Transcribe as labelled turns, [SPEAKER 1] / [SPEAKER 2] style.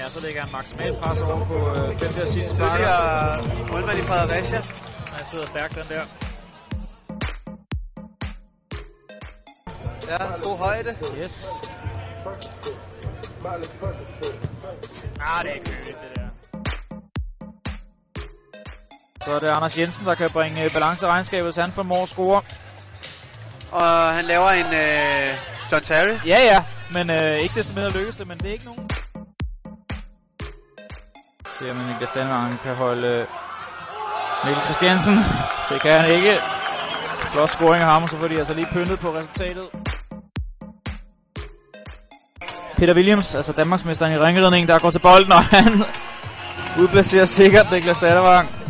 [SPEAKER 1] Ja, så lægger han maksimalt pres over på øh, femte og sidste starter.
[SPEAKER 2] Tidligere målmand i Fredericia.
[SPEAKER 1] Han sidder stærkt, den der.
[SPEAKER 2] Ja, god højde.
[SPEAKER 1] Yes. Ah, det er køligt, det der. Så er det Anders Jensen, der kan bringe øh, balance i regnskabet, så han formår at score.
[SPEAKER 2] Og han laver en øh, John Terry.
[SPEAKER 1] Ja, ja, men øh, ikke desto mindre lykkes det, men det er ikke nogen ser man ikke, at Danmark kan holde øh, Mikkel Christiansen. Det kan han ikke. Flot scoring af ham, og så får de altså lige pyntet på resultatet. Peter Williams, altså Danmarksmesteren i ringridning, der går til bolden, og han udplacerer sikkert Niklas Dattervang.